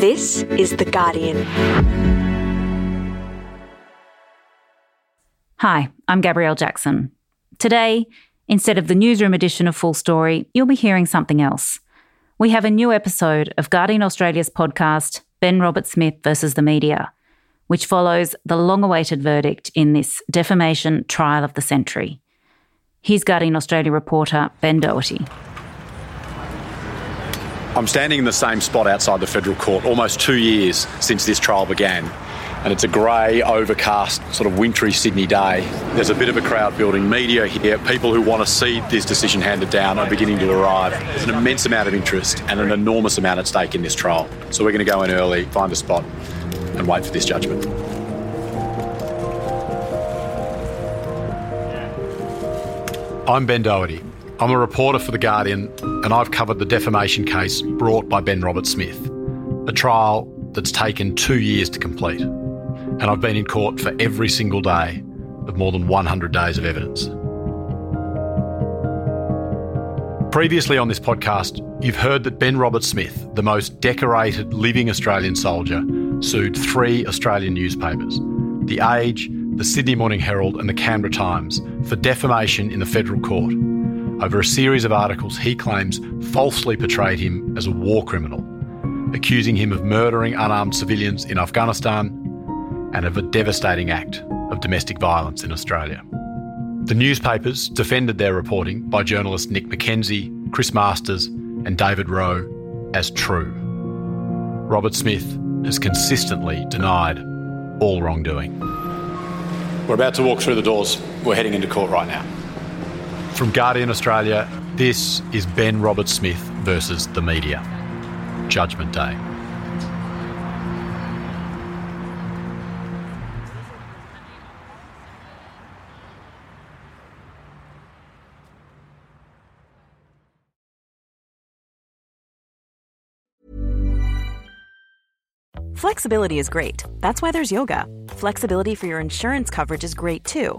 This is The Guardian. Hi, I'm Gabrielle Jackson. Today, instead of the newsroom edition of Full Story, you'll be hearing something else. We have a new episode of Guardian Australia's podcast, Ben Roberts-Smith versus the Media, which follows the long awaited verdict in this defamation trial of the century. Here's Guardian Australia reporter Ben Doherty. I'm standing in the same spot outside the federal court almost two years since this trial began. And it's a grey, overcast, sort of wintry Sydney day. There's a bit of a crowd building, media here, people who want to see this decision handed down are beginning to arrive. There's an immense amount of interest and an enormous amount at stake in this trial. So we're going to go in early, find a spot, and wait for this judgment. I'm Ben Doherty. I'm a reporter for The Guardian, and I've covered the defamation case brought by Ben Roberts-Smith, a trial that's taken two years to complete. And I've been in court for every single day of more than 100 days of evidence. Previously on this podcast, you've heard that Ben Roberts-Smith, the most decorated living Australian soldier, sued three Australian newspapers The Age, the Sydney Morning Herald, and the Canberra Times for defamation in the federal court over a series of articles he claims falsely portrayed him as a war criminal, accusing him of murdering unarmed civilians in Afghanistan and of a devastating act of domestic violence in Australia. The newspapers defended their reporting by journalists Nick McKenzie, Chris Masters, and David Wroe as true. Roberts-Smith has consistently denied all wrongdoing. We're about to walk through the doors. We're heading into court right now. From Guardian Australia, this is Ben Roberts-Smith versus the media. Judgment Day. Flexibility is great. That's why there's yoga. Flexibility for your insurance coverage is great too.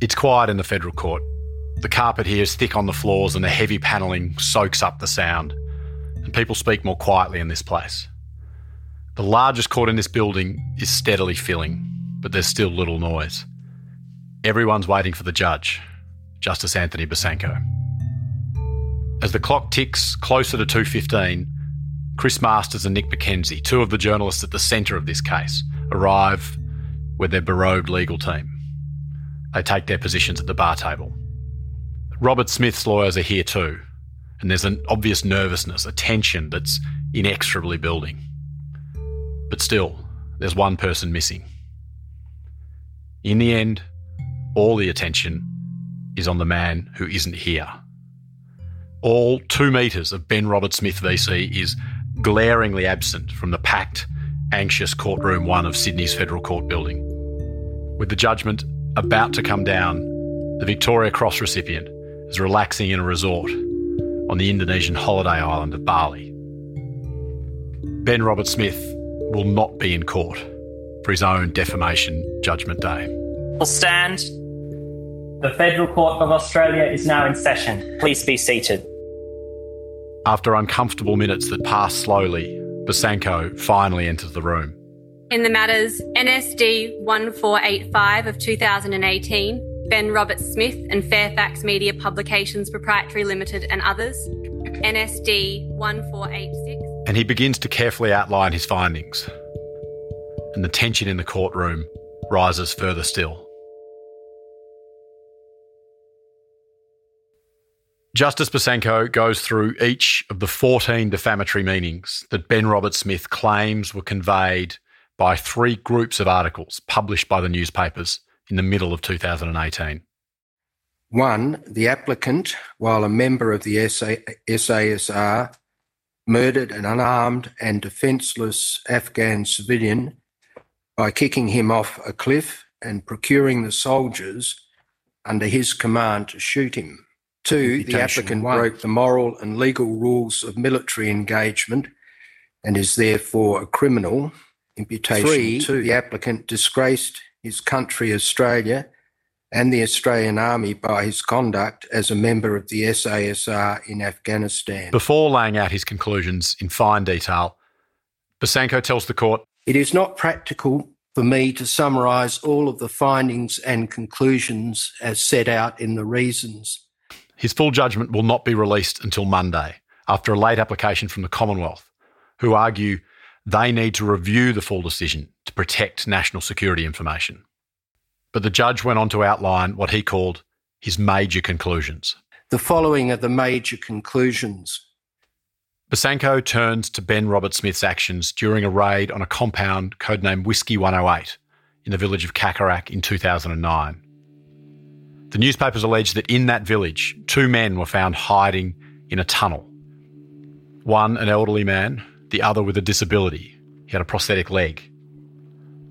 It's quiet in the federal court. The carpet here is thick on the floors and the heavy panelling soaks up the sound. And people speak more quietly in this place. The largest court in this building is steadily filling, but there's still little noise. Everyone's waiting for the judge, Justice Anthony Besanko. As the clock ticks closer to 2.15, Chris Masters and Nick McKenzie, two of the journalists at the centre of this case, arrive with their berobed legal team. They take their positions at the bar table. Roberts-Smith's lawyers are here too, and there's an obvious nervousness, a tension that's inexorably building. But still, there's one person missing. In the end, all the attention is on the man who isn't here. All two metres of Ben Roberts-Smith VC is glaringly absent from the packed, anxious courtroom one of Sydney's Federal Court building. With the judgment about to come down, the Victoria Cross recipient is relaxing in a resort on the Indonesian holiday island of Bali. Ben Roberts-Smith will not be in court for his own defamation judgment day. will stand. The Federal Court of Australia is now in session. Please be seated. After uncomfortable minutes that pass slowly, Besanko finally enters the room. In the matters NSD 1485 of 2018, Ben Roberts-Smith and Fairfax Media Publications Proprietary Limited and others, NSD 1486. And he begins to carefully outline his findings. And the tension in the courtroom rises further still. Justice Besanko goes through each of the 14 defamatory meanings that Ben Roberts-Smith claims were conveyed by three groups of articles published by the newspapers in the middle of 2018. One, the applicant, while a member of the SASR, murdered an unarmed and defenceless Afghan civilian by kicking him off a cliff and procuring the soldiers under his command to shoot him. Two, the applicant one. broke the moral and legal rules of military engagement and is therefore a criminal. Imputation Three, two, the applicant disgraced his country, Australia, and the Australian Army by his conduct as a member of the SASR in Afghanistan. Before laying out his conclusions in fine detail, Besanko tells the court It is not practical for me to summarise all of the findings and conclusions as set out in the reasons. His full judgment will not be released until Monday, after a late application from the Commonwealth, who argue they need to review the full decision to protect national security information. But the judge went on to outline what he called his major conclusions. The following are the major conclusions. Besanko turns to Ben Roberts-Smith's actions during a raid on a compound codenamed Whiskey 108 in the village of Kakarak in 2009. The newspapers allege that in that village, two men were found hiding in a tunnel. One, an elderly man, the other with a disability. He had a prosthetic leg.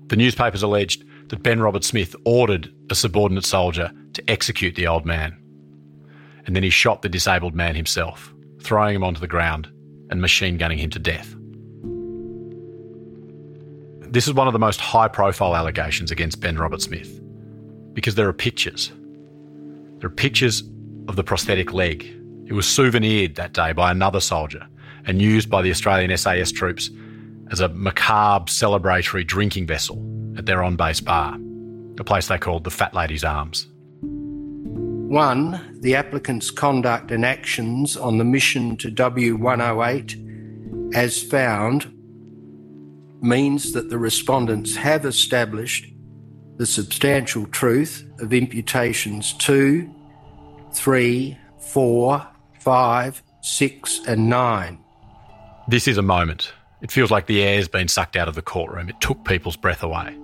The newspapers alleged that Ben Roberts-Smith ordered a subordinate soldier to execute the old man. And then he shot the disabled man himself, throwing him onto the ground and machine gunning him to death. This is one of the most high profile allegations against Ben Roberts-Smith because there are pictures. There are pictures of the prosthetic leg. It was souvenired that day by another soldier and used by the Australian SAS troops as a macabre celebratory drinking vessel at their on base bar, a place they called the Fat Lady's Arms. One, the applicant's conduct and actions on the mission to W108, as found, means that the respondents have established the substantial truth of imputations 2, 3, 4, 5, 6, and 9. This is a moment. It feels like the air's been sucked out of the courtroom. It took people's breath away.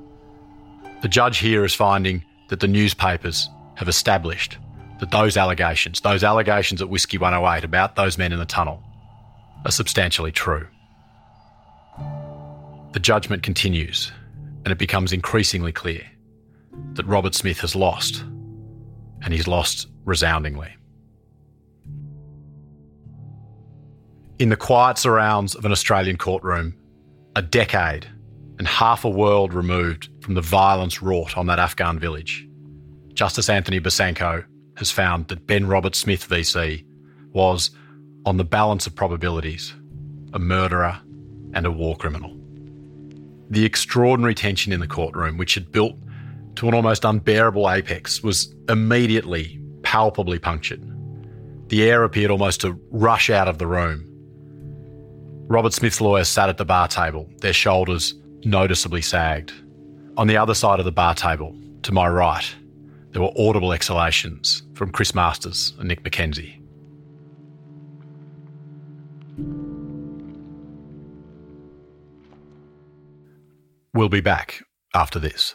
The judge here is finding that the newspapers have established that those allegations, those allegations at Whiskey 108 about those men in the tunnel, are substantially true. The judgment continues, and it becomes increasingly clear that Roberts-Smith has lost, and he's lost resoundingly. In the quiet surrounds of an Australian courtroom, a decade and half a world removed from the violence wrought on that Afghan village, Justice Anthony Besanko has found that Ben Roberts-Smith VC was, on the balance of probabilities, a murderer and a war criminal. The extraordinary tension in the courtroom, which had built to an almost unbearable apex, was immediately palpably punctured. The air appeared almost to rush out of the room. Roberts-Smith's lawyers sat at the bar table, their shoulders noticeably sagged. On the other side of the bar table, to my right, there were audible exhalations from Chris Masters and Nick McKenzie. We'll be back after this.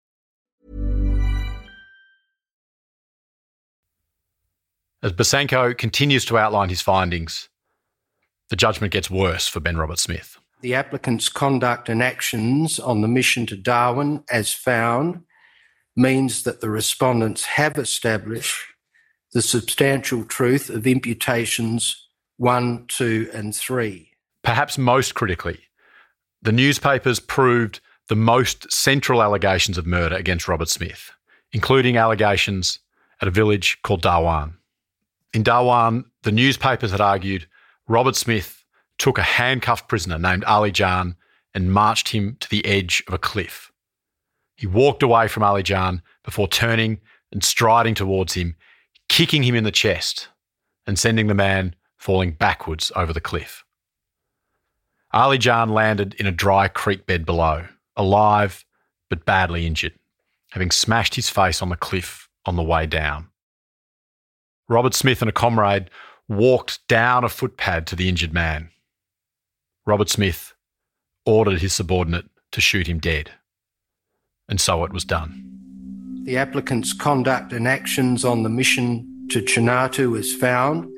As Besanko continues to outline his findings, the judgment gets worse for Ben Roberts-Smith. The applicant's conduct and actions on the mission to Darwan, as found, means that the respondents have established the substantial truth of imputations 1, 2, and 3. Perhaps most critically, the newspapers proved the most central allegations of murder against Roberts-Smith, including allegations at a village called Darwan. In Darwan, the newspapers had argued Roberts-Smith took a handcuffed prisoner named Ali Jan and marched him to the edge of a cliff. He walked away from Ali Jan before turning and striding towards him, kicking him in the chest and sending the man falling backwards over the cliff. Ali Jan landed in a dry creek bed below, alive but badly injured, having smashed his face on the cliff on the way down. Roberts-Smith and a comrade walked down a footpad to the injured man. Roberts-Smith ordered his subordinate to shoot him dead. And so it was done. The applicant's conduct and actions on the mission to Chinartu is found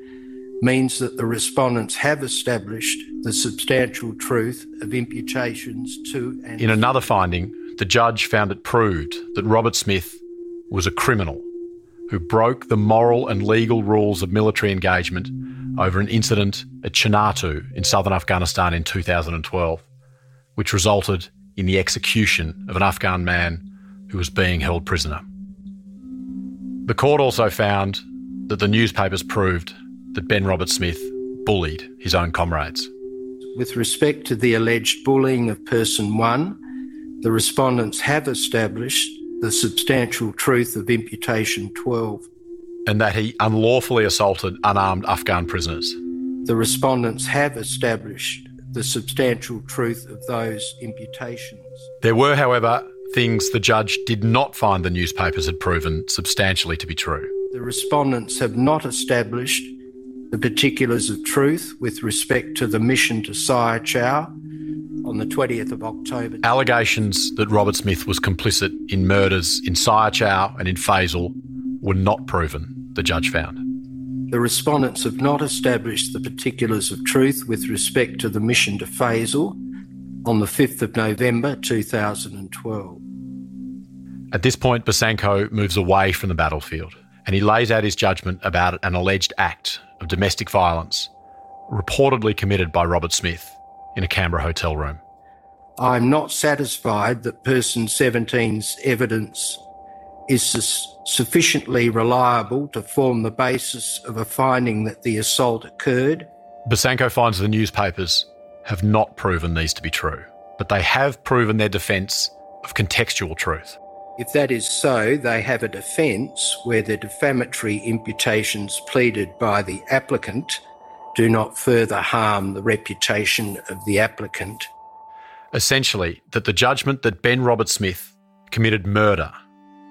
means that the respondents have established the substantial truth of imputations to and In another finding, the judge found it proved that Roberts-Smith was a criminal who broke the moral and legal rules of military engagement over an incident at Chinartu in southern Afghanistan in 2012, which resulted in the execution of an Afghan man who was being held prisoner. The court also found that the newspapers proved that Ben Roberts-Smith bullied his own comrades. With respect to the alleged bullying of person one, the respondents have established the substantial truth of imputation 12. And that he unlawfully assaulted unarmed Afghan prisoners. The respondents have established the substantial truth of those imputations. There were, however, things the judge did not find the newspapers had proven substantially to be true. The respondents have not established the particulars of truth with respect to the mission to Syahchow on the 20th of October. Allegations that Roberts-Smith was complicit in murders in Syahchow and in Fasil were not proven, the judge found. The respondents have not established the particulars of truth with respect to the mission to Fasil on the 5th of November 2012. At this point, Besanko moves away from the battlefield and he lays out his judgment about an alleged act of domestic violence reportedly committed by Roberts-Smith in a Canberra hotel room. I'm not satisfied that person 17's evidence is su- sufficiently reliable to form the basis of a finding that the assault occurred. Besanko finds the newspapers have not proven these to be true, but they have proven their defence of contextual truth. If that is so, they have a defence where the defamatory imputations pleaded by the applicant do not further harm the reputation of the applicant. Essentially, that the judgment that Ben Roberts-Smith committed murder,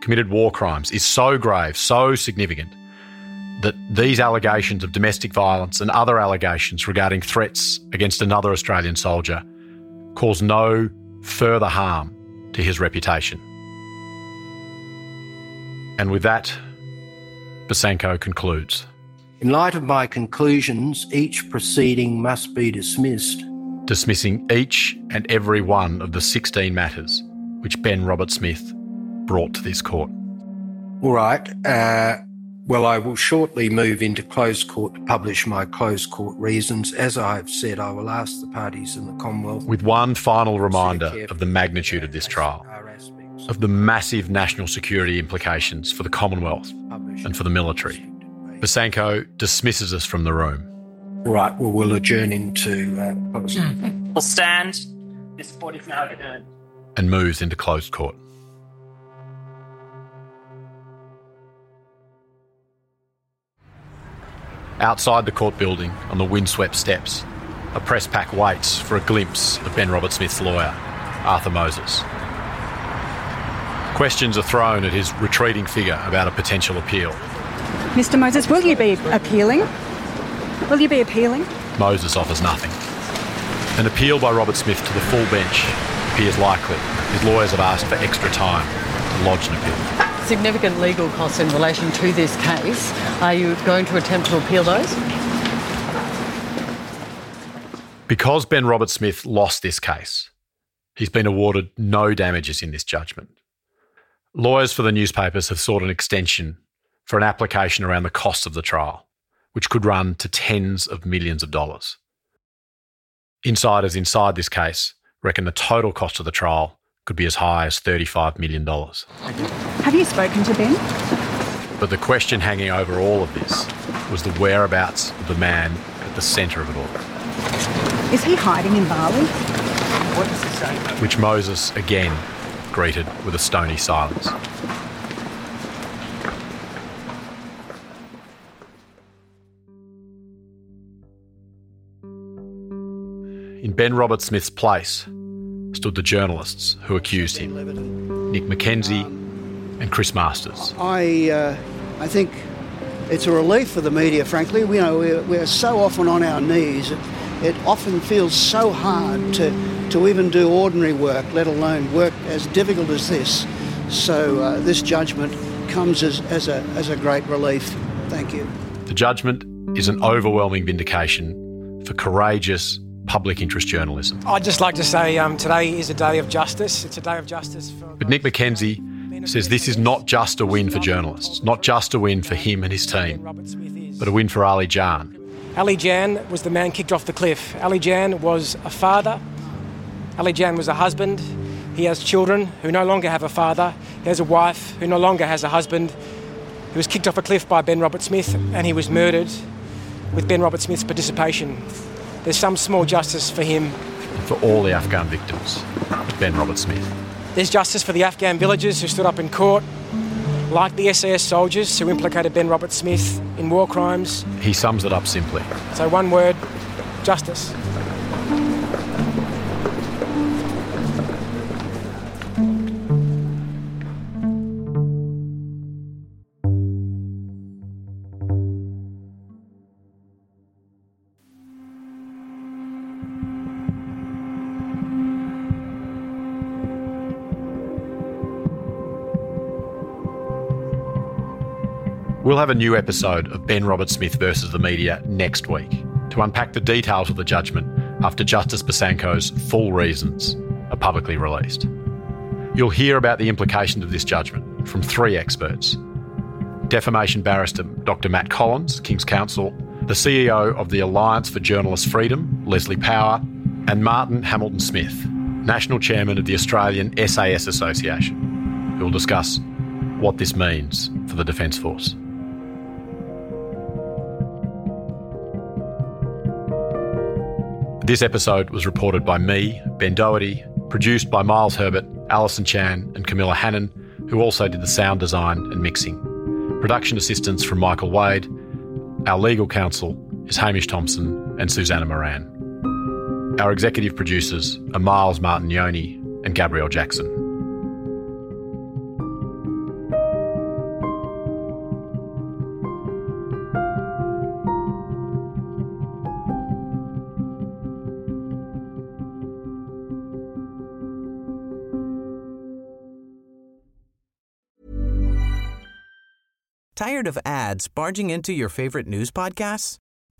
committed war crimes, is so grave, so significant, that these allegations of domestic violence and other allegations regarding threats against another Australian soldier cause no further harm to his reputation. And with that, Besanko concludes. In light of my conclusions, each proceeding must be dismissed. Dismissing each and every one of the 16 matters which Ben Roberts-Smith brought to this court. All right. Uh, well, I will shortly move into closed court to publish my closed court reasons. As I have said, I will ask the parties in the Commonwealth. With one final reminder of the magnitude of this trial, of the massive national security implications for the Commonwealth and for the military. Besanko dismisses us from the room. All right, well, we'll adjourn into uh, closed We'll stand. This court is now adjourned. and moves into closed court. Outside the court building, on the windswept steps, a press pack waits for a glimpse of Ben Roberts-Smith's lawyer, Arthur Moses. Questions are thrown at his retreating figure about a potential appeal. Mr. Moses, will you be appealing? Will you be appealing? Moses offers nothing. An appeal by Roberts-Smith to the full bench appears likely. His lawyers have asked for extra time to lodge an appeal. Significant legal costs in relation to this case. Are you going to attempt to appeal those? Because Ben Roberts-Smith lost this case, he's been awarded no damages in this judgment. Lawyers for the newspapers have sought an extension for an application around the cost of the trial, which could run to tens of millions of dollars. Insiders inside this case reckon the total cost of the trial could be as high as $35 million. Have you spoken to Ben? But the question hanging over all of this was the whereabouts of the man at the centre of it all. Is he hiding in Bali? which Moses again greeted with a stony silence. In Ben Roberts-Smith's place stood the journalists who accused him Nick McKenzie and Chris Masters. I, uh, I think it's a relief for the media, frankly. We know we're, we're so often on our knees. It, it often feels so hard to, to even do ordinary work, let alone work as difficult as this. So uh, this judgment comes as, as, a, as a great relief. Thank you. The judgment is an overwhelming vindication for courageous public interest journalism. I'd just like to say um, today is a day of justice. It's a day of justice for. But Nick McKenzie says this is not just a win for journalists, not just a win for him and his team, but a win for Ali Jan. Ali Jan was the man kicked off the cliff. Ali Jan was a father. Ali Jan was a husband. He has children who no longer have a father. He has a wife who no longer has a husband. He was kicked off a cliff by Ben Roberts-Smith and he was murdered with Ben Roberts-Smith's participation. There's some small justice for him. For all the Afghan victims Ben Roberts-Smith. There's justice for the Afghan villagers who stood up in court, like the SAS soldiers who implicated Ben Roberts-Smith in war crimes. He sums it up simply. So, one word justice. We'll have a new episode of Ben Roberts-Smith versus the media next week to unpack the details of the judgment after Justice Besanko's full reasons are publicly released. You'll hear about the implications of this judgment from three experts defamation barrister Dr. Matt Collins, King's Counsel, the CEO of the Alliance for Journalist Freedom, Leslie Power, and Martin Hamilton Smith, National Chairman of the Australian SAS Association, who will discuss what this means for the Defence Force. This episode was reported by me, Ben Doherty, produced by Miles Herbert, Alison Chan, and Camilla Hannon, who also did the sound design and mixing. Production assistance from Michael Wade. Our legal counsel is Hamish Thompson and Susanna Moran. Our executive producers are Miles Martignoni and Gabrielle Jackson. Tired of ads barging into your favorite news podcasts?